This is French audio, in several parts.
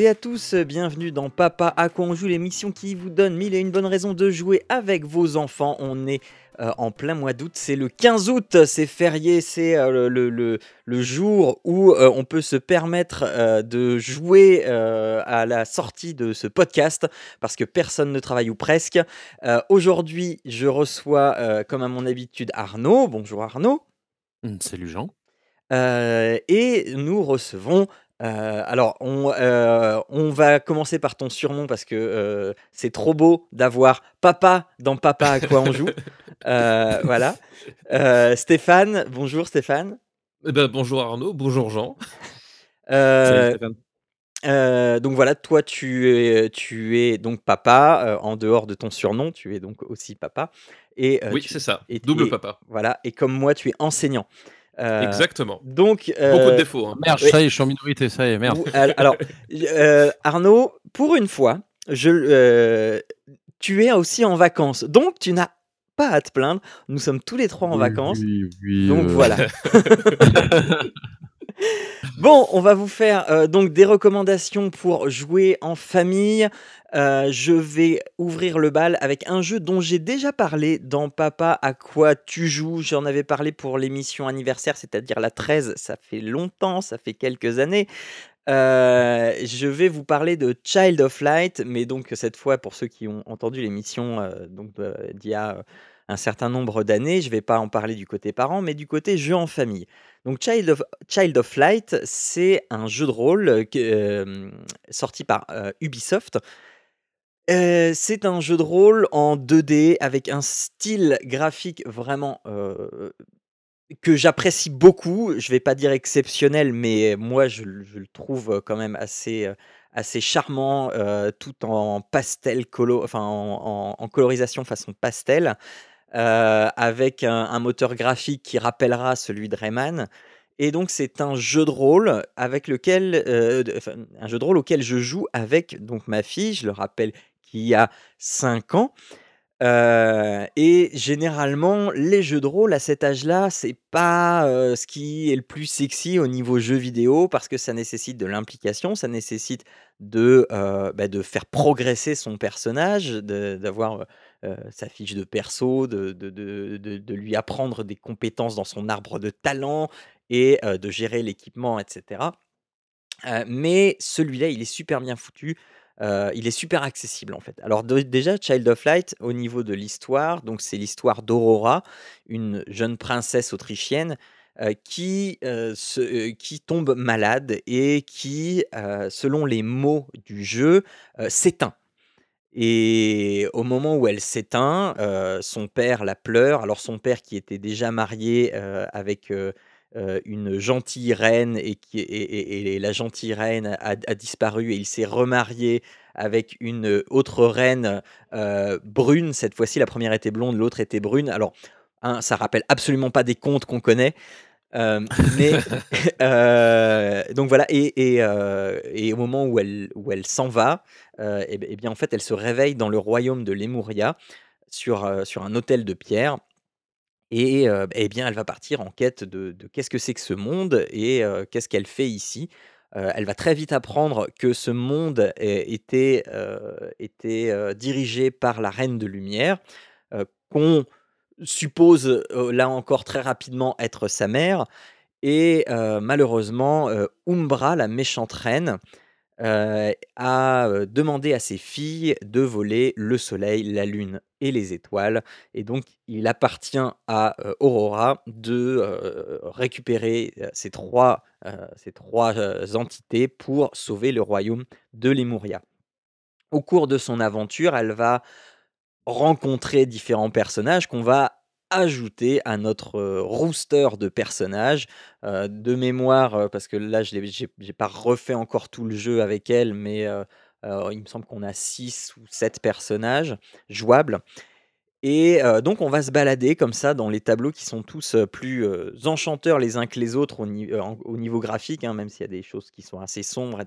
Et à tous, bienvenue dans Papa à quoi on joue, l'émission qui vous donne mille et une bonnes raisons de jouer avec vos enfants. On est euh, en plein mois d'août, c'est le 15 août, c'est férié, c'est euh, le, le- le jour où euh, on peut se permettre euh, de jouer à la sortie de ce podcast parce que personne ne travaille ou presque. Aujourd'hui, je reçois, comme à mon habitude, Arnaud. Bonjour Arnaud. Mmh, Salut Jean. Euh, et nous recevons. Euh, alors, on, euh, on va commencer par ton surnom parce que euh, c'est trop beau d'avoir papa dans Papa à quoi on joue. Euh, voilà. Euh, Stéphane, bonjour Stéphane. Eh ben, bonjour Arnaud, bonjour Jean. Euh, Stéphane. euh, donc voilà, toi tu es, tu es donc papa euh, en dehors de ton surnom, tu es donc aussi papa. Et euh, oui, tu- c'est ça, et- double et- papa. Voilà. Et comme moi, tu es enseignant. Euh, Exactement. Donc Beaucoup euh, de défauts. hein. Merde, Oui. ça y est, je suis en minorité, ça y est, merde. Alors, euh, Arnaud, pour une fois, je, euh, tu es aussi en vacances. Donc, tu n'as pas à te plaindre. Nous sommes tous les trois en Oui, vacances. Oui, oui, Donc, euh, voilà. Bon, on va vous faire euh, donc des recommandations pour jouer en famille. Euh, je vais ouvrir le bal avec un jeu dont j'ai déjà parlé dans Papa à quoi tu joues. J'en avais parlé pour l'émission anniversaire, c'est-à-dire la 13. Ça fait longtemps, ça fait quelques années. Euh, je vais vous parler de Child of Light, mais donc cette fois, pour ceux qui ont entendu l'émission donc d'il y a un certain nombre d'années, je ne vais pas en parler du côté parent, mais du côté jeu en famille. Donc Child of, Child of Light, c'est un jeu de rôle sorti par Ubisoft. Euh, c'est un jeu de rôle en 2D avec un style graphique vraiment que j'apprécie beaucoup. Je vais pas dire exceptionnel, mais moi je, le- trouve quand même assez, assez charmant, tout en pastel colo, enfin en, en- en colorisation façon pastel, euh, avec un, moteur graphique qui rappellera celui de Rayman. Et donc c'est un jeu de rôle avec lequel, euh, un jeu de rôle auquel je joue avec donc ma fille. Je le rappelle qui a 5 ans. Heu et généralement, les jeux de rôle à cet âge-là, c'est pas, ce qui est le plus sexy au niveau jeux vidéo parce que ça nécessite de l'implication, ça nécessite de, bah, de faire progresser son personnage, d'avoir, heu sa fiche de perso, de de de de lui apprendre des compétences dans son arbre de talent et heu, de gérer l'équipement et cetera. Heu, mais celui-là, il est super bien foutu. Heu, il est super accessible, en fait. Alors déjà, Child of Light, au niveau de l'histoire, donc c'est l'histoire d'Aurora, une jeune princesse autrichienne, qui, se qui tombe malade et qui, selon les mots du jeu, s'éteint. Et au moment où elle s'éteint, heu, son père la pleure. Alors son père qui était déjà marié, heu, avec, heu, une gentille reine et la gentille reine a disparu et il s'est remarié avec une, autre reine, brune. Cette fois-ci, la première était blonde, l'autre était brune. Alors, hein, ça rappelle absolument pas des contes qu'on connaît, mais heu, donc voilà et et au moment où elle où elle s'en va, et beh et bien, en fait, elle se réveille dans le royaume de Lemuria sur, un autel de pierre et et bien, elle va partir en quête de de qu'est-ce que c'est que ce monde et qu'est-ce qu'elle fait ici? Elle va très vite apprendre que ce monde était, était, dirigé par la Reine de Lumière, qu'on suppose, là encore très rapidement être sa mère et heu, malheureusement, heu, Umbra, la méchante reine, a, demandé à ses filles de voler le soleil, la lune et les étoiles et donc il appartient à, Aurora de, récupérer, ces 3, heu, ces 3, heu, entités pour sauver le royaume de Lemuria. Au cours de son aventure, elle va rencontrer différents personnages qu'on va ajouter à notre, heu, roster de personnages. Heu, de mémoire, heu, parce que là je j'ai pas refait encore tout le jeu avec elle, mais il me semble qu'on a 6 ou 7 personnages jouables Et donc on va se balader comme ça dans les tableaux qui sont tous, plus, enchanteurs les uns que les autres au niveau graphique, hein, même s'il y a des choses qui sont assez sombres et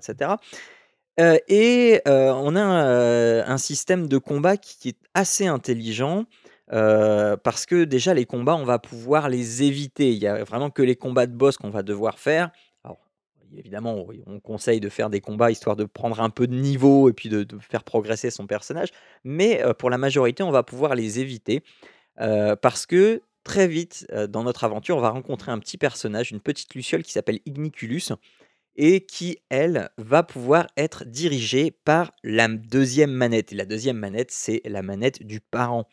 et on a un, système de combat qui est assez intelligent, parce que déjà les combats, on va pouvoir les éviter. Il y a vraiment que les combats de boss qu'on va devoir faire. Alors évidemment, on conseille de faire des combats histoire de prendre un peu de niveau et puis de faire progresser son personnage, mais pour la majorité, on va pouvoir les éviter, parce que très vite, dans notre aventure, on va rencontrer un petit personnage, une petite luciole qui s'appelle Igniculus et qui, elle, va pouvoir être dirigée par la 2 manette et la 2e manette, c'est la manette du parent.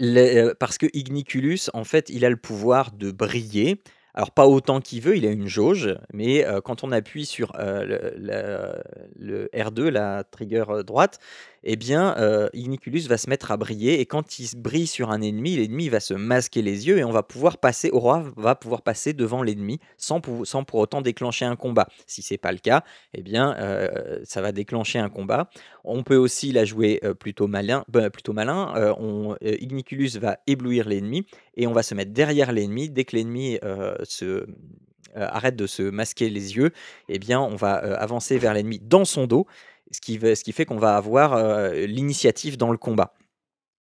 Les heu, parce que Igniculus, en fait, il a le pouvoir de briller. Alors pas autant qu'il veut, il a une jauge, mais heu, quand on appuie sur, le le le R2, la trigger, droite et bien, heu, Igniculus va se mettre à briller et quand il brille sur un ennemi, l'ennemi va se masquer les yeux et on va pouvoir passer Aurora va pouvoir passer devant l'ennemi sans pou sans pour autant déclencher un combat. Si c'est pas le cas et bien, heu, ça va déclencher un combat. On peut aussi la jouer, heu, plutôt malin bah, plutôt malin, heu, Igniculus va éblouir l'ennemi et on va se mettre derrière l'ennemi. Dès que l'ennemi, se, arrête de se masquer les yeux et bien, on va, avancer vers l'ennemi dans son dos, ce qui fait qu'on va avoir, l'initiative dans le combat.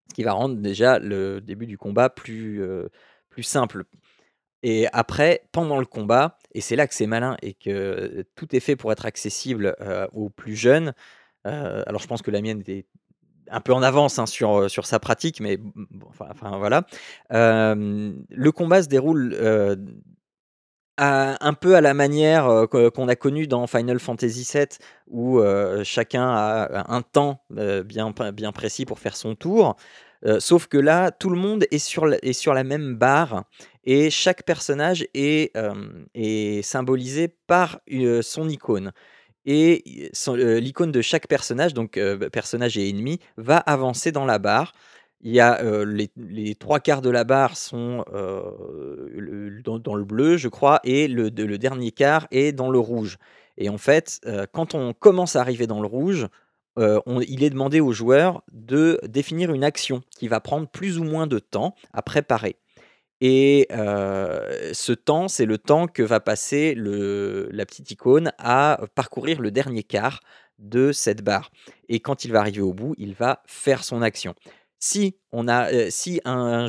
Ce qui va rendre déjà le début du combat plus, simple et après, pendant le combat et c'est là que c'est malin et que tout est fait pour être accessible, aux plus jeunes, alors je pense que la mienne était un peu en avance, hein, sur, sa pratique, mais enfin voilà. Le combat se déroule, un peu à la manière, que qu'on a connue dans Final Fantasy VII où, heu, chacun a un temps, heu, bien précis pour faire son tour. Sauf que là, tout le monde est sur la même barre et chaque personnage est, est symbolisé par son icône et l'icône de chaque personnage, donc personnage et ennemi, va avancer dans la barre. Il y a, les les 3/4 de la barre sont, dans le bleu, je crois et le de le dernier quart est dans le rouge. Et en fait, quand on commence à arriver dans le rouge, il est demandé aux joueurs de définir une action qui va prendre plus ou moins de temps à préparer. Et ce temps, c'est le temps que va passer la petite icône à parcourir le dernier quart de cette barre. Et quand il va arriver au bout, il va faire son action. Si heu, si un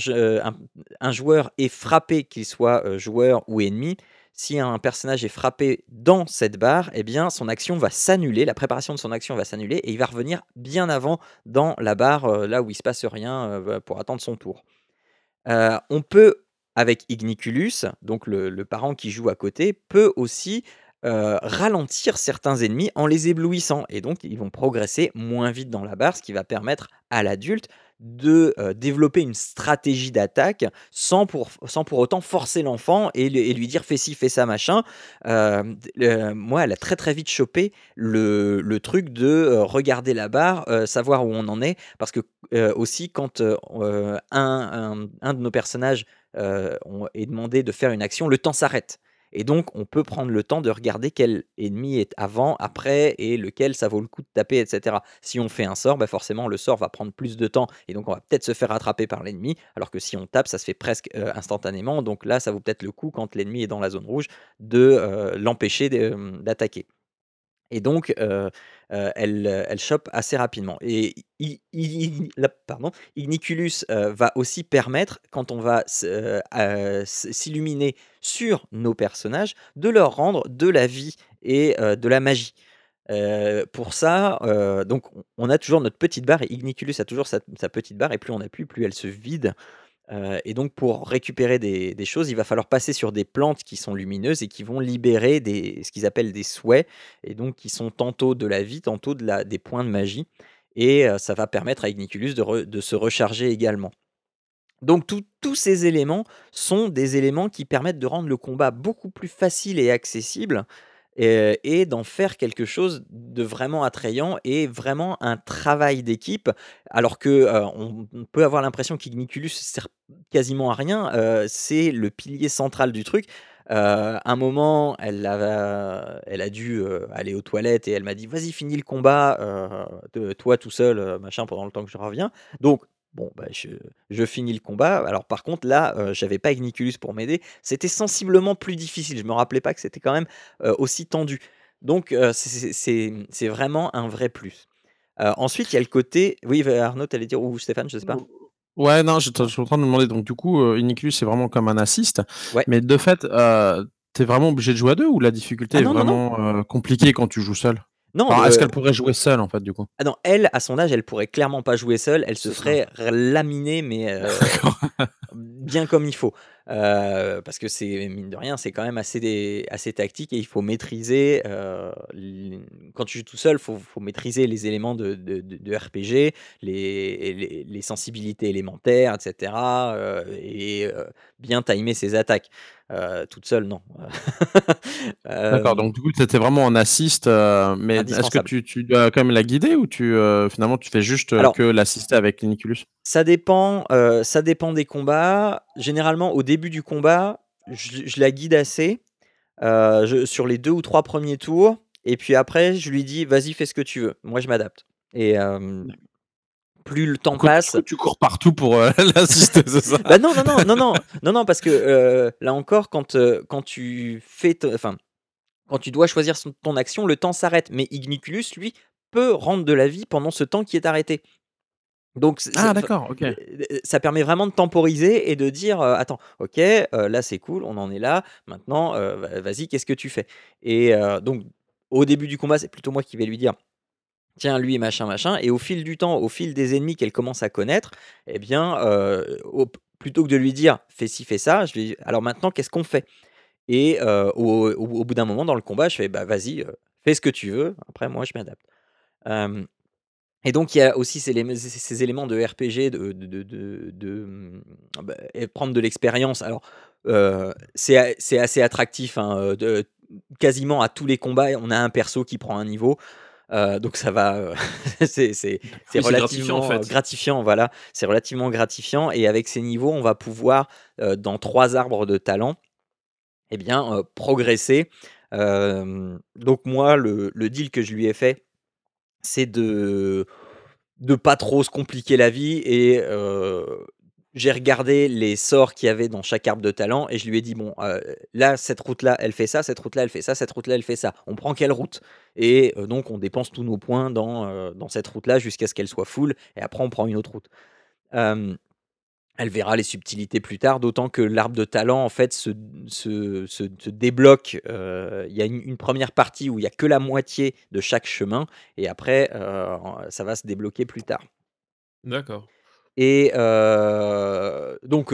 joueur est frappé, qu'il soit, heu, joueur ou ennemi, si un personnage est frappé dans cette barre et bien, son action va s'annuler, la préparation de son action va s'annuler et il va revenir bien avant dans la barre, là où il se passe rien, pour attendre son tour. On peut avec Igniculus, donc le parent qui joue à côté, peut aussi, ralentir certains ennemis en les éblouissant et donc ils vont progresser moins vite dans la barre, ce qui va permettre à l'adulte de, heu, développer une stratégie d'attaque sans pour autant forcer l'enfant et lui dire: «Fais ci, fais ça, machin». Le moi, elle a très, très vite chopé le le truc de, heu, regarder la barre, savoir où on en est parce que, aussi quand, un un de nos personnages, est demandé de faire une action, le temps s'arrête et donc on peut prendre le temps de regarder quel ennemi est avant, après et lequel ça vaut le coup de taper et cetera. Si on fait un sort, bah, forcément le sort va prendre plus de temps et donc on va peut-être se faire attraper par l'ennemi, alors que si on tape, ça se fait presque, heu, instantanément, donc là, ça vaut peut-être le coup quand l'ennemi est dans la zone rouge de, heu, l'empêcher d'attaquer et donc heu heu, elle, heu, elle chope assez rapidement et Igniculus, heu, va aussi permettre quand on va s'illuminer sur nos personnages, de leur rendre de la vie et de la magie. Pour ça, donc on on a toujours notre petite barre et Igniculus a toujours sa sa petite barre et plus on appuie, plus elle se vide, et donc pour récupérer des choses, il va falloir passer sur des plantes qui sont lumineuses et qui vont libérer des ce qu'ils appellent des souhaits et donc qui sont tantôt de la vie, tantôt des points de magie et ça va permettre à Igniculus de se recharger également. Donc tous ces éléments sont des éléments qui permettent de rendre le combat beaucoup plus facile et accessible et d'en faire quelque chose de vraiment attrayant et vraiment un travail d'équipe. Alors que, heu, on peut avoir l'impression qu'Igniculus sert quasiment à rien, heu, c'est le pilier central du truc. Heu, un moment, elle a elle a dû, heu, aller aux toilettes et elle m'a dit: «Vas-y, finis le combat, de toi tout seul, machin, pendant le temps que je reviens». Donc bon, bah, je je finis le combat. Alors par contre là, heu, j'avais pas Igniculus pour m'aider. C'était sensiblement plus difficile. Je me rappelais pas que c'était quand même, heu, aussi tendu. Donc heu, c'est vraiment un vrai plus. Heu, ensuite, il y a le côté oui, Arnaud, tu allais dire ou Stéphane, je sais pas? Ou ouais, non, je suis en train de me demander donc du coup, Igniculus, c'est vraiment comme un assist, Ouais. mais de fait, heu, tu es vraiment obligé de jouer à 2 ou la difficulté Ah est non, non, non! vraiment, compliquée quand tu joues seul? Non, est-ce le qu'elle pourrait jouer seule, en fait, du coup? ah non, elle, à son âge, elle pourrait clairement pas jouer seule. Elle se ferait laminer, mais D'accord. bien comme il faut. Heu, parce que c'est mine de rien, c'est quand même assez des assez tactique et il faut maîtriser, heu, l quand tu joues tout seul, faut faut maîtriser les éléments de de de de RPG, les les les sensibilités élémentaires et cetera, heu et heu, bien timer ses attaques. Toute seule, non. D'accord, donc du coup, tu étais vraiment en assist, mais est-ce que tu tu dois quand même la guider ou tu, finalement, tu fais juste, Alors que l'assister avec Igniculus? Ça dépend, ça dépend des combats. Généralement, au début du combat, je je la guide assez, je sur les 2 ou 3 premiers tours et puis après, je lui dis: «Vas-y, fais ce que tu veux». Moi, je m'adapte et D'acc plus le temps coup passe tu cours partout pour, heu, l'assister, c'est ça? bah, non, non, non, non, non, non, non, parce que, heu, là encore, quand, heu, quand tu fais enfin, quand tu dois choisir son ton action, le temps s'arrête, mais Igniculus, lui, peut rendre de la vie pendant ce temps qui est arrêté. Donc Ah enfin, d'accord, OK. heu heu, ça permet vraiment de temporiser et de dire, heu: «Attends, OK, là, c'est cool, on en est là. Maintenant, vas-y, qu'est-ce que tu fais?» et donc au début du combat, c'est plutôt moi qui vais lui dire: «Tiens, lui, machin, machin» et au fil du temps, au fil des ennemis qu'elle commence à connaître et bien, au plutôt que de lui dire: «Fais ci, fais ça», je lui dis: «Alors maintenant, qu'est-ce qu'on fait?» et au au bout d'un moment dans le combat, je fais: «Bah, vas-y, fais ce que tu veux, après moi, je m'adapte». Et donc il y a aussi ces lém ces ces éléments de RPG de de de de de, mmh, bah prendre de l'expérience. Alors, heu, c'est assez attractif, hein, de quasiment à tous les combats, on a un perso qui prend un niveau, heu, donc ça va, c'est oui, gratifiant, en relativement, fait. gratifiant, voilà. C'est relativement gratifiant et avec ces niveaux, on va pouvoir, dans 3 arbres de talent et bien, progresser. Donc moi, le le deal que je lui ai fait, c'est de de pas trop se compliquer la vie et j'ai regardé les sorts qu'il y avait dans chaque arbre de talent et je lui ai dit: «Bon, là, cette route-là, elle fait ça, cette route-là, elle fait ça, cette route-là, elle fait ça. On prend quelle route?» et donc on dépense tous nos points dans, dans cette route-là jusqu'à ce qu'elle soit full et après on prend une autre route. Elle verra les subtilités plus tard, d'autant que l'arbre de talent, en fait, se se se se débloque, heu, il y a une une 1re partie où il y a que la moitié de chaque chemin et après, en ça va se débloquer plus tard. D'accord. Et heu, donc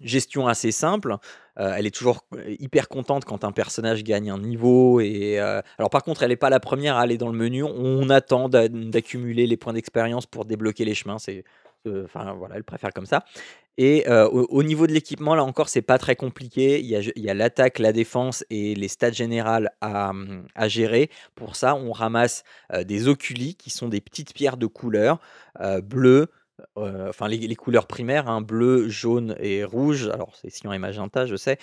gestion assez simple, elle est toujours hyper contente quand un personnage gagne un niveau et alors par contre, elle est pas la 1re à aller dans le menu, on attend d'a d'accumuler les points d'expérience pour débloquer les chemins, c'est, enfin voilà, elle préfère comme ça et au au niveau de l'équipement, là encore, c'est pas très compliqué. Il y a l'attaque, la défense et les stats générales à, mmh, à gérer. Pour ça, on ramasse, des oculi qui sont des petites pierres de couleur, heu, bleu, heu, enfin les couleurs primaires, hein, bleu, jaune et rouge. Alors c'est cyan et magenta, je sais,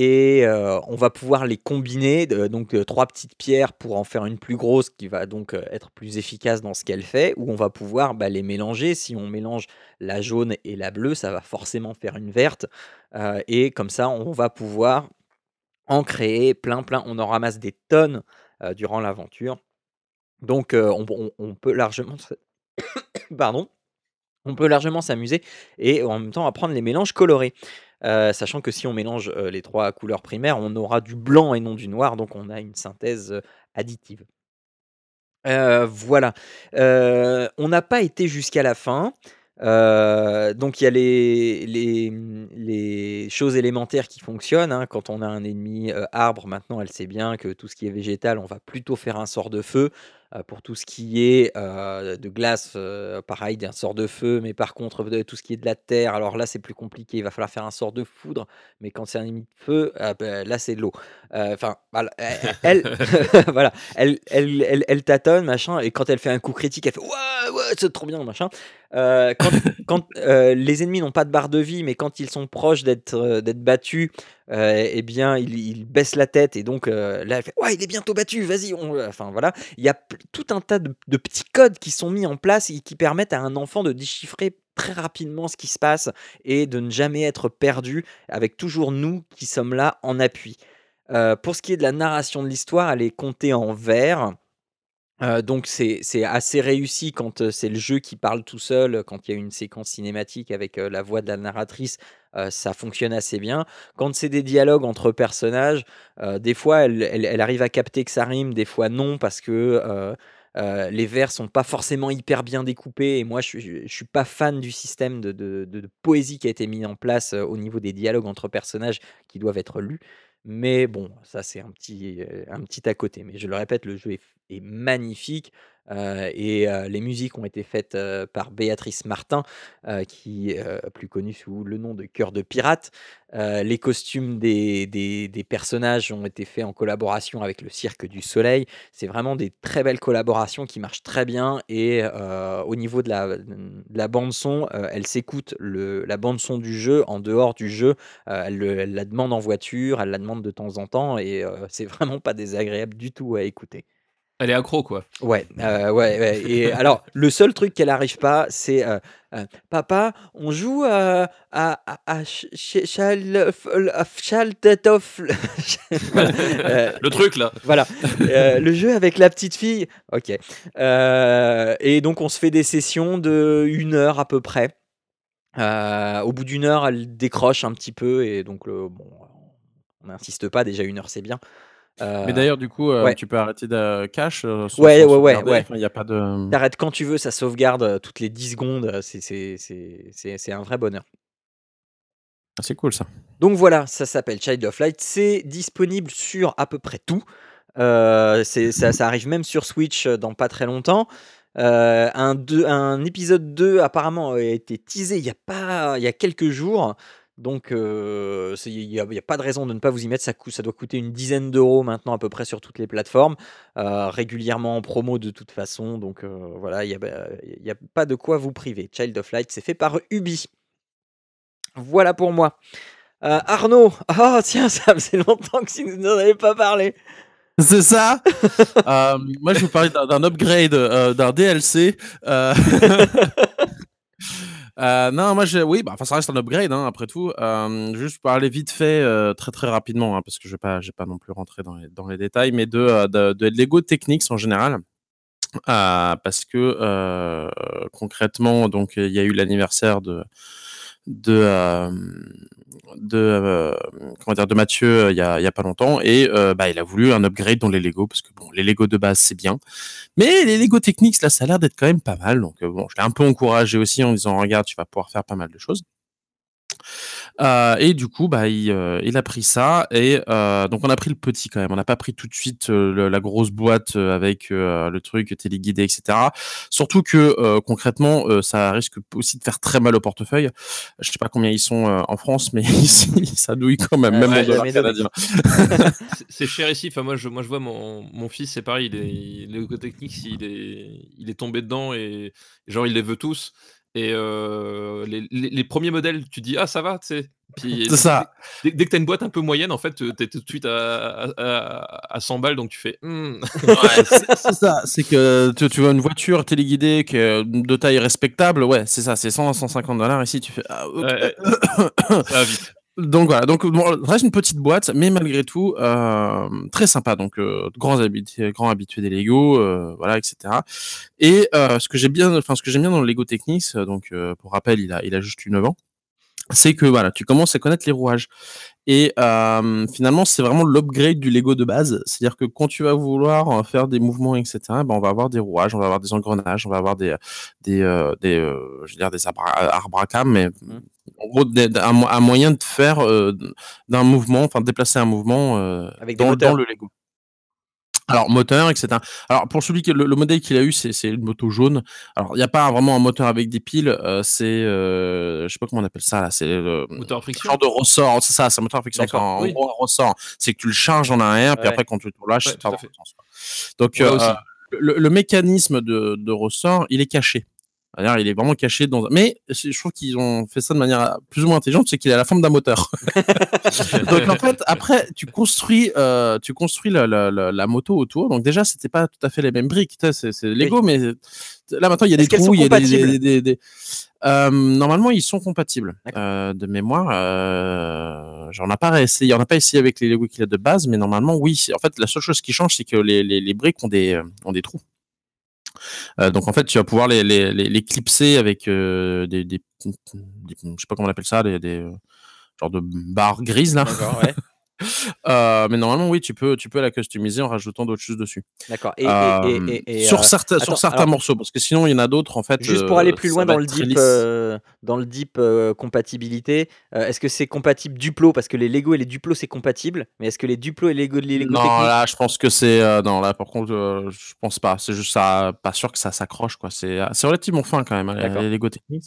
et heu, on va pouvoir les combiner donc heu, 3 petites pierres pour en faire une plus grosse qui va donc heu, être plus efficace dans ce qu'elle fait ou on va pouvoir, bah, les mélanger. Si on mélange la jaune et la bleue, ça va forcément faire une verte, et comme ça, on va pouvoir en créer plein, plein. On en ramasse des tonnes, durant l'aventure donc on peut largement pardon, on peut largement s'amuser et en même temps apprendre les mélanges colorés, heu, sachant que si on mélange, heu, les 3 couleurs primaires, on aura du blanc et non du noir, donc on a une synthèse, heu, additive. Voilà, on n'a pas été jusqu'à la fin, donc il y a les choses élémentaires qui fonctionnent, hein. Quand on a un ennemi, arbre, maintenant, elle sait bien que tout ce qui est végétal, on va plutôt faire un sort de feu, pour tout ce qui est, de glace, heu, pareil, d'un sort de feu, mais par contre, de tout ce qui est de la terre, alors là, c'est plus compliqué, il va falloir faire un sort de foudre, mais quand c'est un ennemi de feu, ah bah, là, c'est de l'eau, enfin, voilà, e e elle, voilà, elle elle elle elle tâtonne, machin et quand elle fait un coup critique, elle fait: «Ouais, ouais, c'est trop bien, machin», Euh, quand quand, heu, les ennemis n'ont pas de barre de vie, mais quand ils sont proches d'être, d'être battus, et bien, ils ils baissent la tête et donc là, elle fait: «Ouais, il est bientôt battu, vas-y, on» enfin voilà. Il y a tout un tas de de petits codes qui sont mis en place et qui permettent à un enfant de déchiffrer très rapidement ce qui se passe et de ne jamais être perdu, avec toujours nous qui sommes là en appui. Pour ce qui est de la narration de l'histoire, elle est contée en vers. Heu, donc c'est assez réussi quand, heu, c'est le jeu qui parle tout seul, quand il y a une séquence cinématique avec, la voix de la narratrice, ça fonctionne assez bien. Quand c'est des dialogues entre personnages, des fois elle elle arrive à capter que ça rime, des fois non parce que, les vers sont pas forcément hyper bien découpés et moi je suis je suis pas fan du système de de poésie qui a été mis en place, au niveau des dialogues entre personnages qui doivent être lus. Mais bon, ça c'est un petit, heu, un petit à côté. Mais je le répète, le jeu est magnifique, heu et heu, les musiques ont été faites, heu, par Béatrice Martin, qui est, plus connue sous le nom de Cœur de pirate. Les costumes des personnages ont été faits en collaboration avec le Cirque du Soleil. C'est vraiment des très belles collaborations qui marchent très bien et au niveau de la, de la bande son, heu, elle s'écoute la bande son du jeu en dehors du jeu. Elle le elle la demande en voiture, elle la demande de temps en temps et c'est vraiment pas désagréable du tout à écouter. Elle est accro, quoi. Ouais, heu, ouais, ouais et alors le seul truc qu'elle arrive pas, c'est, heu heu: «Papa, on joue, à à à ch ch chal f l af chaltetofl» voilà, heu, Le truc là. voilà, le jeu avec la petite fille. OK, et donc on se fait des sessions d'1 heure à peu près. Au bout d'1 heure, elle décroche un petit peu et donc bon, on n'insiste pas, déjà 1 heure, c'est bien. Mais d'ailleurs, du coup, ouais. tu peux arrêter de cache, heu, sans Ouais, sans ouais, ouais, ouais. Il y a pas de, Tu mmh arrêtes quand tu veux, ça sauvegarde, heu, toutes les 10 secondes, c'est un vrai bonheur. Ah, c'est cool ça. Donc voilà, ça s'appelle Child of Light. C'est disponible sur à peu près tout. Ça ça arrive même sur Switch, dans pas très longtemps. Un deux un épisode 2 apparemment a été teasé il y a pas il y a quelques jours. Donc il y a pas de raison de ne pas vous y mettre. Ça coûte ça doit coûter une dizaine d'euros maintenant à peu près sur toutes les plateformes, régulièrement en promo de toute façon. Donc voilà, il y a il y a pas de quoi vous priver. Child of Light, c'est fait par Ubi. Voilà pour moi. Heu, Arnaud, oh tiens, ça faisait longtemps que tu nous en avais pas parlé. C'est ça! Hem, moi je vous parler d'un upgrade, heu, d'un DLC, Heu, non, moi je oui, bah, ça reste un upgrade, hein, après tout. Hem, juste pour parler vite fait, heu, très, très rapidement, hein, parce que je vais pas pas non plus rentrer dans les dans les détails, mais de, heu, de de Lego Technics en général. Heu, parce que, heu, concrètement, donc il y a eu l'anniversaire de de, hem, de, hem, comment dire? De Mathieu, heu, il y a a pas longtemps et heu, bah, il a voulu un upgrade dans les Lego parce que bon, les Lego de base, c'est bien. Mais les Lego Technics, là, ça a l'air d'être quand même pas mal. Donc heu, bon, je l'ai un peu encouragé aussi en disant: «Regarde, tu vas pouvoir faire pas mal de choses». Heu et du coup, bah, il, il a pris ça et heu, donc on a pris le petit quand même. On n'a pas pris tout de suite, le la grosse boîte, avec, le truc téléguidé et cetera. Surtout que, concrètement, ça risque aussi de faire très mal au portefeuille. Je sais pas combien ils sont, en France, mais ici, ça douille quand même, Ouais, même en canadiens. C'est cher ici. Enfin moi je moi je vois mon mon fils, c'est pareil, il est il Technics, il est il est tombé dedans et genre il les veut tous et les les les 1ers modèles, tu dis: «Ah ça va», tu sais? Puis C'est dès ça. dès dès que tu as une boîte un peu moyenne, en fait, heu, tu es tout de suite à à à à 100 balles donc tu fais. Ouais, c'est ça. C'est que tu tu vois une voiture téléguidée qui est de taille respectable, ouais, c'est ça, c'est 100-150 $ ici, tu fais: «Ah OK». Ouais, ouais. Ça va vite. Donc voilà, donc reste une petite boîte, mais malgré tout, hem, très sympa. Donc habitués grands habitués des Lego, heu, voilà et cetera et heu, ce que bien enfin, ce que j'aime bien dans le Lego Technics, donc pour rappel, il a il a juste eu 9 ans, c'est que voilà, tu commences à connaître les rouages et finalement, c'est vraiment l'upgrade du Lego de base. C'est-à-dire que quand tu vas vouloir faire des mouvements et cetera, bah, on va avoir des rouages, on va avoir des engrenages, on va avoir des, des, je veux des arbra arbracam, mais Mmh. En gros un mo un moyen de faire, heu, d'un mouvement, enfin de déplacer un mouvement, heu, Avec dans le Lego. Alors moteur et cetera. Alors pour celui qui le le modèle qu'il a eu, c'est une moto jaune. Alors il y a pas vraiment un moteur avec des piles, heu, c'est, heu, je sais pas comment on appelle ça là, c'est le, Moteur friction? genre de ressort, c'est ça, c'est un moteur à friction. C'est oui. gros un ressort. C'est que tu le charges en arrière, puis Ouais. après quand tu le relâches, Ouais, ça quoi. Donc Ouais le le mécanisme de de ressort, il est caché. D'ailleurs, il est vraiment caché dans. Mais je trouve qu'ils ont fait ça de manière plus ou moins intelligente, c'est qu'il a la forme d'un moteur. Donc en fait, après, tu construis, euh, tu construis la, la, la, moto autour. Donc déjà, c'était pas tout à fait les mêmes briques. C'est Lego, mais là maintenant, il y a des trous, il y a des, des, des, euh, normalement, ils sont compatibles euh, de mémoire. Euh, j'en ai pas essayé, on n'a pas essayé avec les Lego qu'il a de base, mais normalement, oui. En fait, la seule chose qui change, c'est que les, les, les briques ont des, ont des trous. Euh, donc en fait, tu vas pouvoir les, les, les, clipser avec euh, des, des, des, je sais pas comment on appelle ça, des, des genre de barres grises là. Ouais. Euh, mais normalement, oui, tu peux, tu peux la customiser en rajoutant d'autres choses dessus. D'accord. Et, et, et, sur, certains, sur certains morceaux, parce que sinon, il y en a d'autres en fait. Juste pour aller plus loin dans le, deep, dans le deep compatibilité, est-ce que c'est compatible Duplo? Parce que les Lego et les Duplo, c'est compatible. Mais est-ce que les Duplo et les Lego, les Lego Non, là, je pense que c'est. non, là, par contre, je pense pas. C'est juste ça. Pas sûr que ça s'accroche, quoi. C'est relativement fin quand même, hein, les Lego techniques.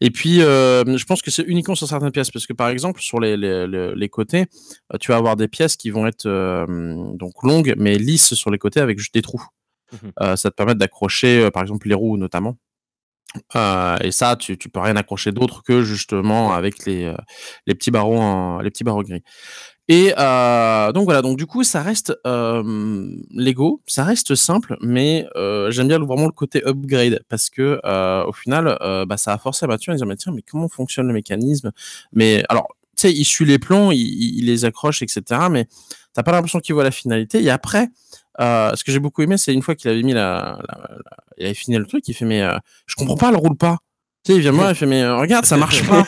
Et puis, je pense que c'est uniquement sur certaines pièces, parce que par exemple, sur les, les, les côtés, euh, tu vas avoir des pièces qui vont être euh, donc longues mais lisses sur les côtés avec juste des trous. Mmh euh, ça te permet d'accrocher, par exemple, les roues notamment. et ça, tu, tu peux rien accrocher d'autre que justement avec les, les petits barreaux les petits barreaux gris. Et donc voilà, donc du coup, ça reste Lego, ça reste simple, mais j'aime bien vraiment le côté upgrade parce que au final, bah, ça a forcé à Mathieu à dire mais tiens, mais comment fonctionne le mécanisme Mais alors, sais, il suit les plombs, il, les accroche, etc. Mais t'as pas l'impression qu'il voit la finalité. Et après, euh, ce que j'ai beaucoup aimé, c'est une fois qu'il avait mis la, il avait fini le truc, il fait mais euh, je comprends pas, elle roule pas. Tu sais, il vient moi, il fait mais euh, regarde, ça marche pas.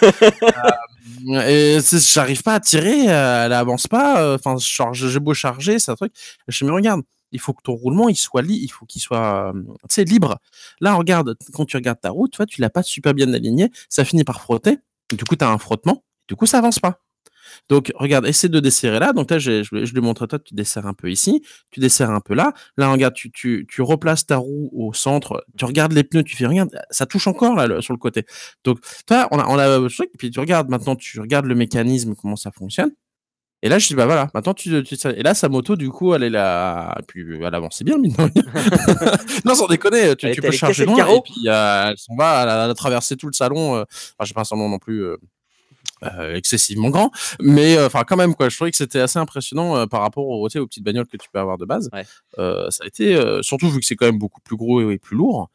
et j'arrive pas à tirer, elle avance pas. Enfin, j'ai beau charger, c'est un truc. Je fais mais regarde, il faut que ton roulement il soit libre, il faut qu'il soit tu libre. Là, regarde, quand tu regardes ta route, tu tu l'as pas super bien aligné, ça finit par frotter. Du coup, tu as un frottement. Du coup, ça avance pas. Donc, regarde, essaie de desserrer là. Donc là, je, je, lui montre toi, tu desserres un peu ici, tu desserres un peu là. Là, regarde, tu, tu, tu replaces ta roue au centre, tu regardes les pneus, tu fais, regarde, ça touche encore là sur le côté. Donc, toi, on a, on a truc, puis tu regardes maintenant, tu regardes le mécanisme, comment ça fonctionne. Et là, je dis, bah voilà, maintenant tu, tu Et là, sa moto, du coup, elle est là. Et puis, elle avance bien, mine non, sans déconner, tu, tu peux charger loin. Et puis, euh, elle s'en va, elle a, traversé tout le salon. Euh... Enfin, j'ai pas un salon non plus. Euh, excessivement grand, mais euh, enfin quand même quoi. Je trouvais que c'était assez impressionnant euh, par rapport aux, aux petites bagnoles que tu peux avoir de base. ça a été surtout vu que c'est quand même beaucoup plus gros et plus lourd.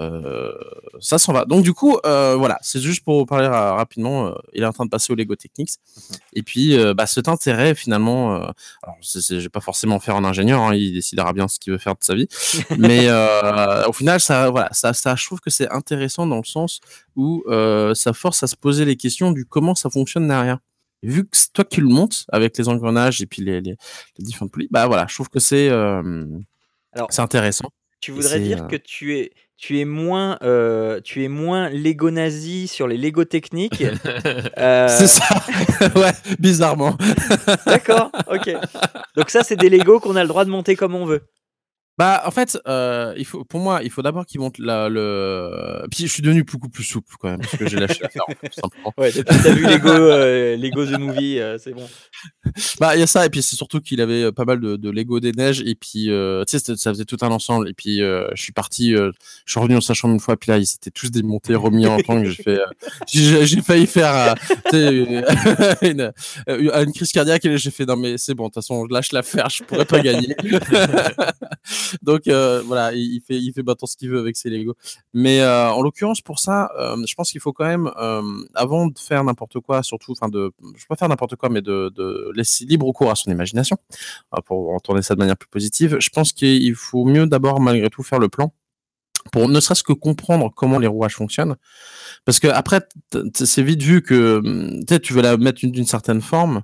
Euh, ça s'en va. Donc du coup, euh, voilà, c'est juste pour parler rapidement. Euh, il est en train de passer au Lego Technics. Mhm. Et puis, bah, cet intérêt finalement, alors je vais pas forcément faire un ingénieur, hein, il décidera bien ce qu'il veut faire de sa vie. Mais au final, ça, voilà, ça, ça, je trouve que c'est intéressant dans le sens où ça force à se poser les questions du comment ça fonctionne derrière vu que c'est toi qui le montes avec les engrenages et puis les, les, les différentes poulies, bah voilà, je trouve que c'est c'est intéressant. Tu voudrais dire que tu es tu es moins, euh, tu es moins Lego nazi sur les Lego techniques. Euh, c'est ça, ouais, bizarrement. D'accord, ok. Donc ça, c'est des Lego qu'on a le droit de monter comme on veut. Bah, en fait, euh, il faut, pour moi, il faut d'abord qu'ils montent la, le. Puis je suis devenu beaucoup plus souple quand même, parce que j'ai lâché l'affaire, tout simplement. Ouais, t'as vu Lego, euh, Lego The Movie, euh, c'est bon. Bah, il y a ça, et puis c'est surtout qu'il avait pas mal de, de, Lego des neiges, et puis, tu sais, ça faisait tout un ensemble, et puis je suis parti, je suis revenu dans sa chambre une fois, puis là, ils s'étaient tous démontés, remis en temps, j'ai fait, j'ai failli faire, une, une, crise cardiaque, et j'ai fait, non, mais c'est bon, de toute façon, je lâche l'affaire, je pourrais pas gagner. Donc euh, voilà, il, fait il fait maintenant ce qu'il veut avec ses Lego. Mais euh, en l'occurrence pour ça, euh, je pense qu'il faut quand même avant de faire n'importe quoi, surtout enfin de je peux pas faire n'importe quoi mais de, laisser libre cours à son imagination pour entendre ça de manière plus positive. Je pense qu'il faut mieux d'abord malgré tout faire le plan pour ne serait-ce que comprendre comment les rouages fonctionnent. Parce que après, c'est vite vu que tu veux la mettre d'une certaine forme.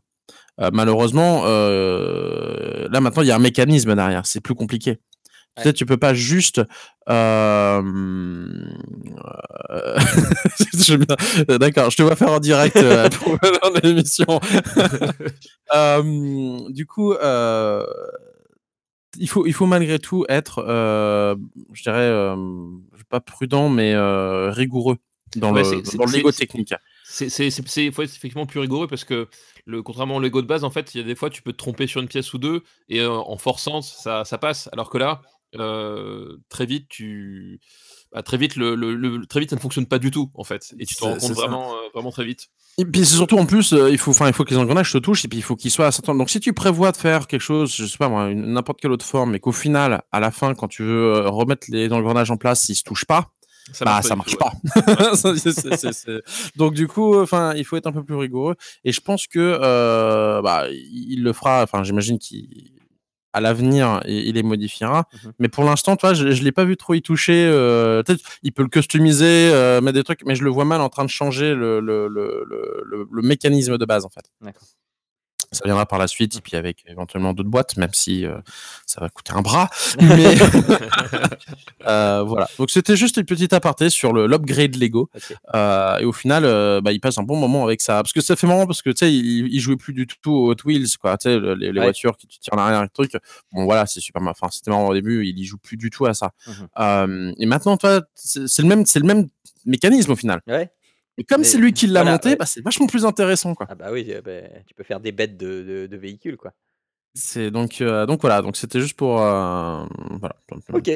malheureusement, là maintenant, il y a un mécanisme derrière. C'est plus compliqué. Peut-être tu peux pas juste. Euh... D'accord, je te vois faire en direct euh, pour dans l'émission. euh, du coup, euh, il faut, il faut malgré tout être, euh, je dirais, pas prudent, mais rigoureux dans le, dans le Lego technique. C'est effectivement plus rigoureux parce que, le, contrairement au Lego de base, en fait, il y a des fois, tu peux te tromper sur une pièce ou deux et en forçant, ça, ça passe. Alors que là, très vite, tu bah, très vite, le, le- le- très vite, ça ne fonctionne pas du tout, en fait. Et tu te rends compte ça. vraiment, euh, vraiment très vite. Et puis c'est surtout en plus, euh, il faut, enfin, il faut que les engrenages se touchent et puis il faut qu'ils soient à certain. Donc si tu prévois de faire quelque chose, je sais pas moi, n'importe quelle autre forme, mais qu'au final, à la fin, quand tu veux remettre les engrenages en place, ils se touchent pas, Ça bah marche ça du marche tout, ouais. pas. Ça, Donc du coup, enfin, il faut être un peu plus rigoureux. Et je pense que euh, bah, il le fera. Enfin, j'imagine qu'il à l'avenir, il il les modifiera. Mhm. Mais pour l'instant, je, je l'ai pas vu trop y toucher. euh, il peut le customiser, euh, mettre des trucs, mais je le vois mal en train de changer le, le, le, le, le- le mécanisme de base en fait. D'accord. Ça viendra par la suite, et puis avec éventuellement d'autres boîtes, même si euh, ça va coûter un bras. Mais euh, voilà. Donc c'était juste une petite aparté sur le l'upgrade Lego. Euh, et au final, euh, bah, il passe un bon moment avec ça. Parce que ça fait marrant parce que tu sais, il, il jouait plus du tout aux Hot Wheels, quoi. Tu sais, le- les, les Ouais. voitures qui tu tires en arrière, et truc. Bon, voilà, c'est super. Enfin, c'était marrant au début. Il y joue plus du tout à ça. Euh, et maintenant, toi, c'est c'est le même, c'est le même mécanisme au final. Ouais. Et comme c'est lui qui l'a voilà, monté, ouais. bah, c'est vachement plus intéressant, quoi. Ah bah oui, euh, bah, tu peux faire des bêtes de, de- de véhicules, quoi. C'est donc, euh, donc voilà. Donc c'était juste pour, euh, voilà. Ok.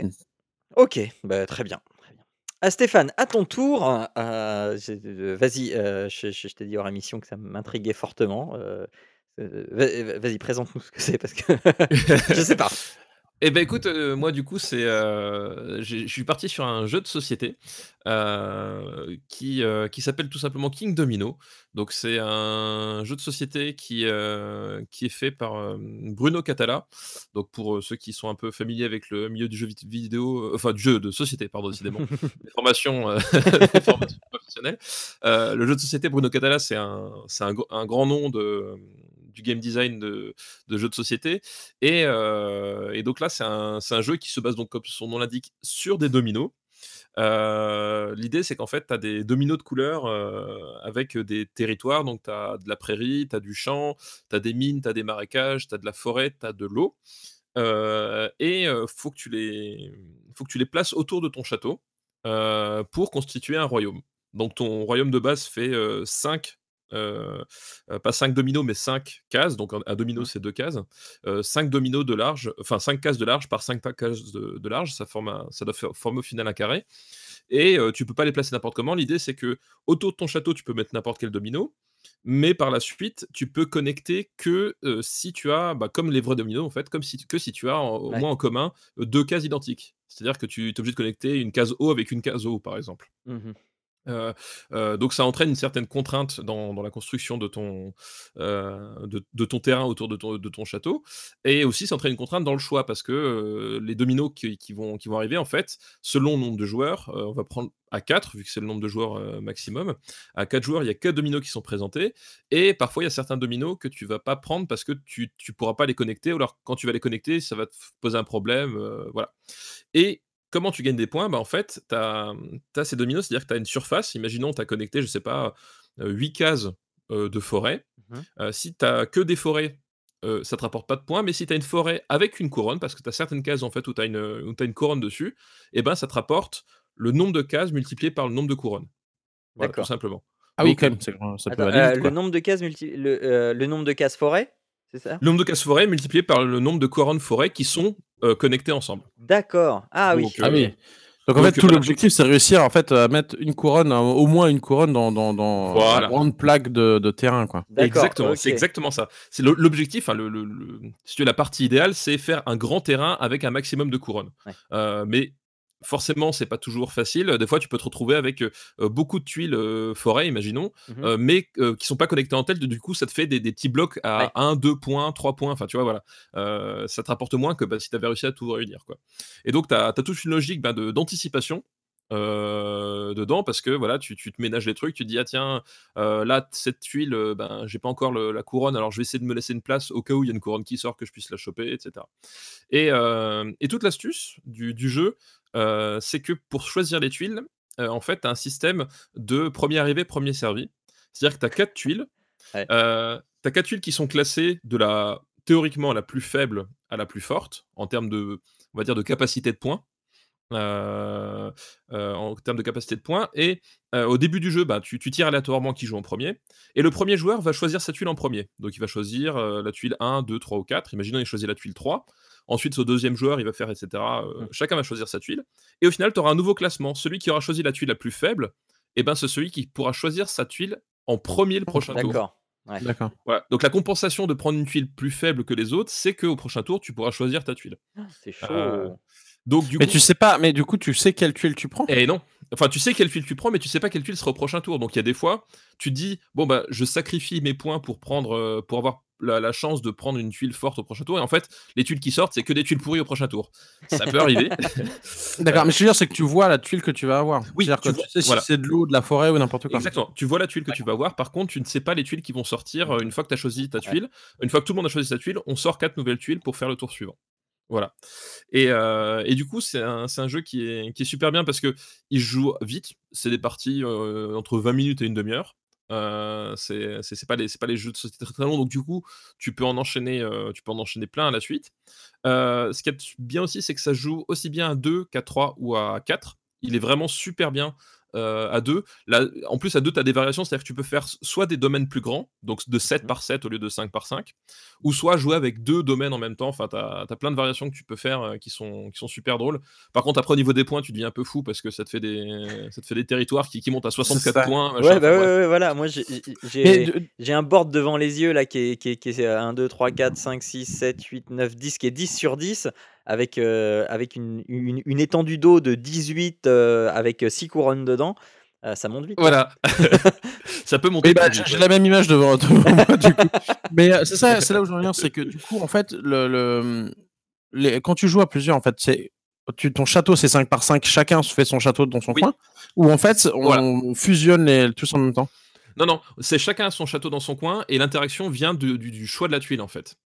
Ok, bah, très bien. Bien. Ah, Stéphane, à ton tour, euh, vas-y, je, je- t'ai dit hors émission que ça m'intriguait fortement. va- vas-y, présente-nous ce que c'est parce que je sais pas. Eh ben écoute, euh, moi du coup, c'est, euh, je suis parti sur un jeu de société euh, qui, qui s'appelle tout simplement King Domino. Donc c'est un jeu de société qui, qui est fait par Bruno Catala. Donc pour ceux qui sont un peu familiers avec le milieu du jeu vid- vidéo, enfin du jeu de société, pardon, décidément, des formations, des formations professionnelles. Le jeu de société Bruno Catala, c'est un, c'est un, un grand nom de, du game design de, jeux de société. Et, euh, donc là, c'est un, jeu qui se base, donc, comme son nom l'indique, sur des dominos. Euh, L'idée, c'est qu'en fait, tu as des dominos de couleurs euh, avec des territoires. Donc, tu as de la prairie, tu as du champ, tu as des mines, tu as des marécages, tu as de la forêt, tu as de l'eau. Et faut, que tu les- faut que tu les places autour de ton château pour constituer un royaume. Donc, ton royaume de base fait 5 pas 5 dominos, mais 5 cases. Donc, un, un domino, c'est deux cases. 5 dominos de large, enfin 5 cases de large par 5 cases de, de large. Ça, forme un- ça doit faire- former au final un carré. Et euh, tu peux pas les placer n'importe comment. L'idée, c'est que autour de ton château, tu peux mettre n'importe quel domino. Mais par la suite, tu peux connecter que euh, si tu as, bah, comme les vrais dominos en fait, comme si, que si tu as en- au moins en commun euh, deux cases identiques. C'est-à-dire que tu es obligé de connecter une case O avec une case O, par exemple. Mhm. Euh, euh, donc ça entraîne une certaine contrainte dans, la construction de ton, euh, de, ton terrain autour de ton, de ton château. Et aussi ça entraîne une contrainte dans le choix parce que les dominos qui, vont, qui vont arriver, en fait, selon le nombre de joueurs, on va prendre à 4, vu que c'est le nombre de joueurs maximum. À 4 joueurs, il y a 4 dominos qui sont présentés. Et parfois, il y a certains dominos que tu vas pas prendre parce que tu ne pourras pas les connecter. Ou alors, quand tu vas les connecter, ça va te poser un problème. voilà. Et comment tu gagnes des points bah, En fait, tu as, ces dominos, c'est-à-dire que tu as une surface. Imaginons, tu as connecté, je sais pas, 8 cases euh, de forêt. Mhm. Euh, si tu que des forêts, euh, ça te rapporte pas de points. Mais si tu as une forêt avec une couronne, parce que tu as certaines cases en fait où tu as, une une couronne dessus, et ben ça te rapporte le nombre de cases multiplié par le nombre de couronnes. Voilà, tout D'accord. simplement. Ah oui, quand même, ça peut Attends, aller euh, vite, le nombre de cases multi... le, euh, le nombre de cases forêt, c'est ça? Le nombre de cases forêt multiplié par le nombre de couronnes forêt qui sont euh, connectées ensemble. D'accord. Ah oui. Donc, Ah euh, oui. Donc en donc, fait, tout voilà. l'objectif, c'est réussir en fait à mettre une couronne, euh, au moins une couronne dans, dans, dans Voilà. la grande plaque de, de terrain, quoi. D'accord. Exactement, c'est exactement ça. C'est l'objectif, hein, le, le- le- si tu veux, la partie idéale, c'est faire un grand terrain avec un maximum de couronnes. Ouais. Euh, mais forcément, c'est pas toujours facile. Des fois, tu peux te retrouver avec euh, beaucoup de tuiles euh, forêt, imaginons, euh, mais qui sont pas connectées en tête. Du coup, ça te fait des, des petits blocs à Ouais. 1, 2 points, 3 points. Enfin, tu vois, voilà. Ça te rapporte moins que bah, si tu avais réussi à tout réunir. Quoi. Et donc, tu as, toute une logique bah, d'anticipation. euh, dedans parce que voilà tu, tu te ménages les trucs tu te dis ah tiens euh, là cette tuile euh, ben j'ai pas encore le- la couronne alors je vais essayer de me laisser une place au cas où il y a une couronne qui sort que je puisse la choper etc et, et toute l'astuce du, du jeu euh, c'est que pour choisir les tuiles euh, en fait tu as un système de premier arrivé premier servi c'est à dire que tu as quatre tuiles Ouais. euh, tu as quatre tuiles qui sont classées de la théoriquement la plus faible à la plus forte en termes de on va dire de capacité de points euh, euh, en termes de capacité de points. Et euh, au début du jeu, bah, tu, tu tires aléatoirement qui joue en premier. Et le premier joueur va choisir sa tuile en premier. Donc il va choisir la tuile 1, 2, 3 ou 4. Imaginons il choisit la tuile 3. Ensuite, au deuxième joueur, il va faire, etc. Euh, Mmh. chacun va choisir sa tuile. Et au final, tu auras un nouveau classement. Celui qui aura choisi la tuile la plus faible, et ben, c'est celui qui pourra choisir sa tuile en premier le prochain tour. D'accord. Ouais. D'accord. Voilà. Donc la compensation de prendre une tuile plus faible que les autres, c'est qu'au prochain tour, tu pourras choisir ta tuile. C'est chaud. Euh, donc du Mais coup, tu sais pas, mais du coup, tu sais quelle tuile tu prends? Et non. Enfin, tu sais quelle tuile tu prends, mais tu sais pas quelle tuile sera au prochain tour. Donc il y a des fois, tu te dis bon bah je sacrifie mes points pour prendre, euh, pour avoir la, la chance de prendre une tuile forte au prochain tour. Et en fait, les tuiles qui sortent, c'est que des tuiles pourries au prochain tour. Ça peut arriver. D'accord, mais ce que je veux dire, c'est que tu vois la tuile que tu vas avoir. Oui, C'est-à-dire tu que vois- tu sais si c'est de l'eau, de la forêt ou n'importe quoi. Exactement. Tu vois la tuile que tu vas avoir. Par contre, tu ne sais pas les tuiles qui vont sortir euh, une fois que tu as choisi ta tuile. Une fois que tout le monde a choisi sa tuile, on sort quatre nouvelles tuiles pour faire le tour suivant. Voilà. Et, euh, et du coup, c'est un, un jeu qui est, qui est super bien parce que il joue vite. C'est des parties euh, entre 20 minutes et une demi-heure. Euh, c'est pas, les- pas les jeux de société très, très longs. Donc, du coup, tu peux en enchaîner, euh, tu peux en enchaîner plein à la suite. Ce qui est bien aussi, c'est que ça joue aussi bien à 2 qu'à 3 ou à 4. Il est vraiment super bien euh, à 2. Là, en plus, à 2, tu as des variations, c'est-à-dire que tu peux faire soit des domaines plus grands, donc de 7 Mhm. par 7 au lieu de 5 par 5, ou soit jouer avec deux domaines en même temps. Enfin, tu as, plein de variations que tu peux faire euh, qui, sont, qui sont super drôles. Par contre, après, au niveau des points, tu deviens un peu fou parce que ça te fait des, ça te fait des territoires qui, qui montent à 64 ça. points. machin. Ouais, bah ouais, ouais, voilà. Moi, j'ai un board devant les yeux là qui est, qui est, qui est 1, 2, 3, 4, 5, 6, 7, 8, 9, 10, qui est 10 sur 10 avec, euh, avec une, une, une étendue d'eau de 18 euh, avec 6 couronnes dedans. Euh, ça monte vite. Voilà. ça peut monter. Bah, j'ai la même image devant, devant moi, du coup. Mais euh, c'est ça, c'est là où je veux en venir, c'est que du coup, en fait, le, le- les- quand tu joues à plusieurs, en fait, c'est tu, ton château, c'est 5 par 5, chacun se fait son château dans son Oui. coin, ou en fait, on Voilà. fusionne les, tous en même temps? Non, non, c'est chacun son château dans son coin et l'interaction vient de- du, du choix de la tuile en fait.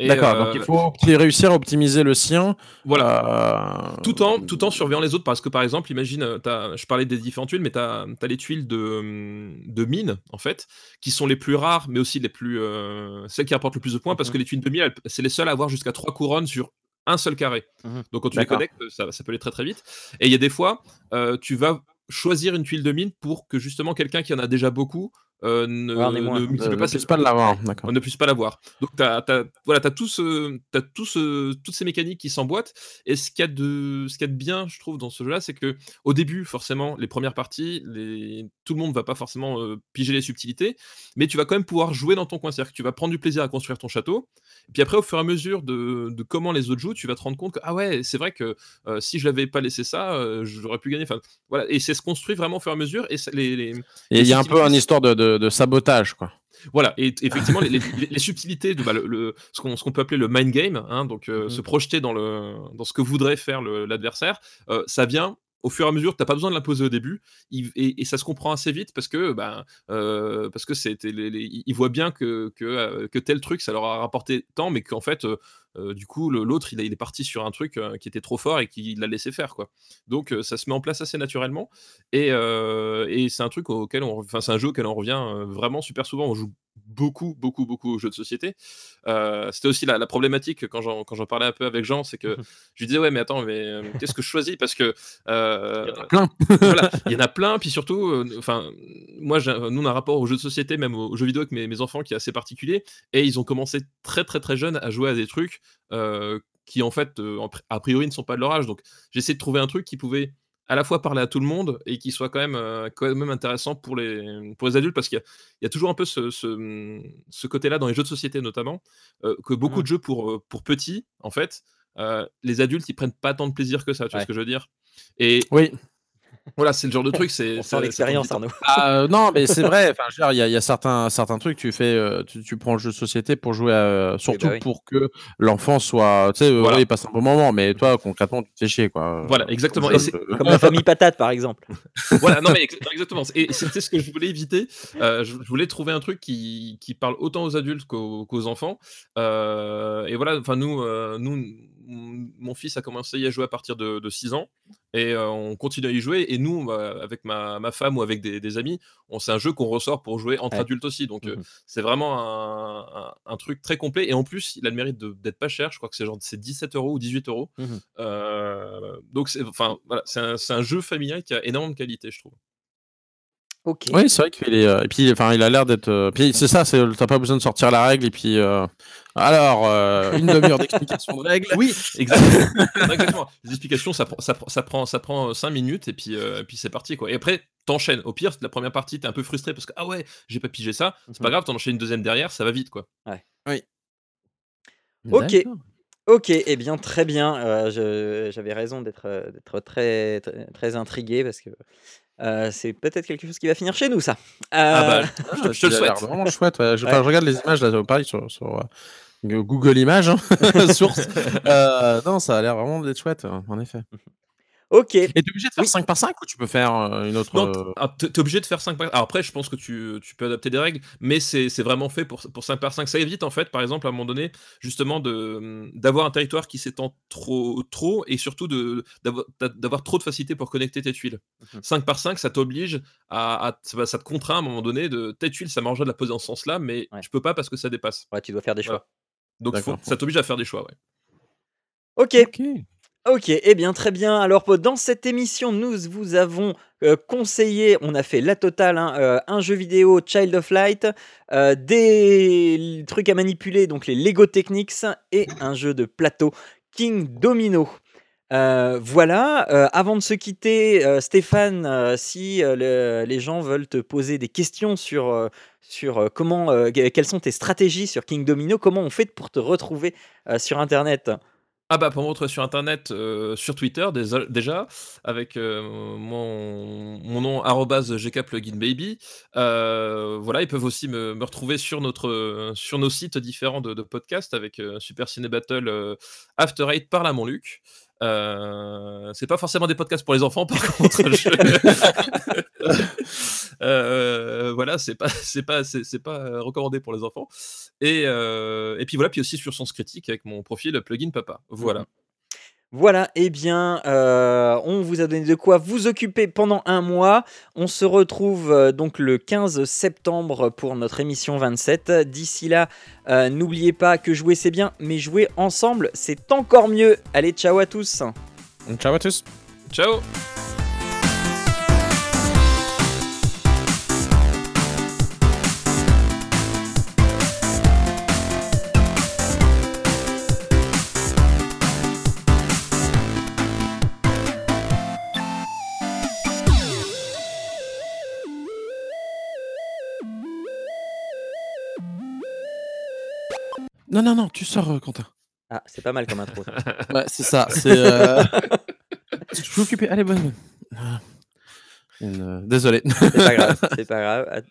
D'accord, euh, donc il faut réussir à optimiser le sien. Voilà. euh, Tout en, tout en surveillant les autres, parce que par exemple, imagine, euh, t'as- je parlais des différentes tuiles, mais tu as, les tuiles de, de mine, en fait, qui sont les plus rares, mais aussi les plus. euh, celles qui rapportent le plus de points, parce que les tuiles de mine, c'est les seules à avoir jusqu'à trois couronnes sur un seul carré. Mhm. Donc quand tu les connectes, ça, ça peut aller très très vite. Et il y a des fois, euh, tu vas choisir une tuile de mine pour que justement quelqu'un qui en a déjà beaucoup euh, ne, Ouais, multiplie pas puisse pas l'avoir. On ne puisse pas l'avoir. Donc, tu as, voilà, as tout ce, t'as tout ce, toutes ces mécaniques qui s'emboîtent. Et ce qu'il y, a de- ce qu'il y a de bien, je trouve, dans ce jeu-là, c'est que au début, forcément, les premières parties, les... tout le monde va pas forcément euh, piger les subtilités, mais tu vas quand même pouvoir jouer dans ton coin. C'est-à-dire que tu vas prendre du plaisir à construire ton château. Puis après, au fur et à mesure de, de comment les autres jouent, tu vas te rendre compte que, ah ouais, c'est vrai que euh, si je l'avais pas laissé ça, euh, j'aurais pu gagner. Enfin, voilà. Et c'est se construit vraiment au fur et à mesure. Et ça- les, il y a un peu une histoire de, de, de sabotage, quoi. voilà, et effectivement, les, les- les subtilités de bah, le, le- ce qu'on peut appeler le mind game, hein, donc euh, Mhm. se projeter dans, le, dans ce que voudrait faire l'adversaire, euh, ça vient au fur et à mesure, t'as pas besoin de l'imposer au début, et, ça se comprend assez vite parce que ben, euh, parce que les- ils voient bien euh, que tel truc ça leur a rapporté tant, mais qu'en fait euh, du coup l'autre il, est parti sur un truc euh, qui était trop fort et qu'il l'a laissé faire quoi. Donc euh, ça se met en place assez naturellement et, et c'est un truc auquel on, enfin c'est un jeu auquel on revient vraiment super souvent. On joue beaucoup, beaucoup, beaucoup aux jeux de société. C'était aussi la, la problématique quand j'en parlais un peu avec Jean, c'est que je lui disais ouais mais attends mais qu'est-ce que je choisis? Parce que Il y en a plein. voilà, il y en a plein, puis surtout, enfin, moi, nous, on a un rapport aux jeux de société, même aux, jeux vidéo avec mes, mes enfants qui est assez particulier, et ils ont commencé très, très, très jeunes à jouer à des trucs qui, en fait, euh, a priori, ne sont pas de leur âge. Donc, j'ai essayé de trouver un truc qui pouvait à la fois parler à tout le monde et qui soit quand même, euh, quand même intéressant pour les, pour les adultes, parce qu'il y, a- il y a toujours un peu ce, ce, ce côté-là dans les jeux de société, notamment, euh, que beaucoup Mhm. de jeux pour, euh, pour petits, en fait, euh, les adultes, ils prennent pas tant de plaisir que ça, tu vois ce que je veux dire? Et Oui. Voilà, c'est le genre de truc, c'est. L'expérience. Arnaud. Ah, euh, non, mais c'est vrai. Enfin, il y a, il y a certains, certains trucs. Tu fais, euh, tu, tu prends le jeu de société pour jouer, à- surtout bah oui. pour que l'enfant soit, tu sais, et passe un bon moment. Mais toi, concrètement, tu te fais chier, quoi. Voilà, exactement. Comme Et euh, la famille patate, par exemple. voilà, non mais ex- exactement. Et c'était ce que je voulais éviter. Euh, je, je voulais trouver un truc qui, qui parle autant aux adultes qu'aux enfants. Euh, et voilà, enfin nous, euh, nous, mon fils a commencé à jouer à partir de, de 6 ans et euh, on continue à y jouer. Et nous, avec ma, ma femme ou avec des, des amis, on c'est un jeu qu'on ressort pour jouer entre Ouais. adultes aussi. Donc euh, Mhm. c'est vraiment un, un- un truc très complet. Et en plus, il a le mérite de- d'être pas cher. Je crois que c'est genre c'est 17 euros ou 18 euros. Mhm. Euh, donc c'est enfin voilà, c'est un, c'est un jeu familial qui a énormément de qualité, je trouve. OK. Oui, c'est vrai qu'il est, heu et puis, enfin, il a l'air d'être, heu puis c'est ça, c'est tu as pas besoin de sortir la règle et puis, heu, alors, heu, 1/2 heure d'explication de règles. Oui, exactement. exactement. Les explications, ça prend ça prend ça prend ça prend, 5 minutes et puis, et puis c'est parti, quoi et après, tu enchaînes. Au pire, la première partie, tu es un peu frustré parce que: «Ah ouais, j'ai pas pigé ça», c'est pas Mmh grave, tu en enchaînes une 2e derrière, ça va vite, quoi. Ouais. Oui. OK. OK et bien, très bien, je j'avais raison d'être très très très intrigué parce que, heu, c'est peut-être quelque chose qui va finir chez nous ça. Ah bah, Heu, je te je te le Il a l'air souhaite. vraiment chouette, ouais. Je Ouais. enfin, je regarde les images là, pareil sur sur, heu, G Google Images, hein, source. Non, ça a l'air vraiment d'être chouette, en effet. OK. Et tu es obligé de faire Oui. 5 par 5 ou tu peux faire, heu, une autre, Non, heu ah, tu es tu es obligé de faire 5 par alors après, je pense que tu tu peux adapter des règles, mais c'est c'est vraiment fait pour pour 5 par 5. Ça évite, en fait, par exemple, à un moment donné, justement de, mmh, d'avoir un territoire qui s'étend trop trop et surtout d'avoir trop de facilité pour connecter tes tuiles. Mh. 5 par 5, ça t'oblige à à ça va ça te contraint à un moment donné de tes tuiles, ça m'arrangerait de la poser dans ce sens-là, mais Ouais. tu peux pas parce que ça dépasse. Ouais, tu dois faire des Voilà. choix. Donc faut ça t'oblige à faire des choix, ouais. OK. OK. OK et bien, très bien. Alors dans cette émission, nous vous avons, heu, conseillé, on a fait la totale, hein, heu, un jeu vidéo Child of Light, heu, des trucs à manipuler, donc les Lego Technics et un jeu de plateau, King Domino. Voilà, avant de se quitter, Stéphane, si, les gens veulent te poser des questions sur, sur, comment, quelles sont tes stratégies sur King Domino, comment on fait pour te retrouver, sur internet? Ah bah, pour retrouver sur internet, heu, sur Twitter déjà avec, heu, mon mon nom @gkpluginbaby. Heu, voilà, ils peuvent aussi me me retrouver sur notre, sur nos sites différents de de podcasts avec, heu, Super Ciné Battle, After Eight par la Montluc. Heu, c'est pas forcément des podcasts pour les enfants par contre, je heu, voilà, c'est pas c'est pas c'est pas, heu, recommandé pour les enfants et et puis voilà, puis aussi sur Sens Critique avec mon profil Plugin Papa. Voilà. Voilà et bien, heu, on vous a donné de quoi vous occuper pendant 1 mois. On se retrouve, heu, donc le 15 septembre pour notre émission 27. D'ici là, heu, n'oubliez pas que jouer c'est bien, mais jouer ensemble, c'est encore mieux. Allez, ciao à tous. Ciao à tous. Ciao. Non, non, non, tu sors, heu, Quentin. Ah, c'est pas mal comme intro. Ouais, c'est ça, c'est, heu je suis occupé, allez bonne, heu, une, heu désolé. C'est pas grave, c'est pas grave,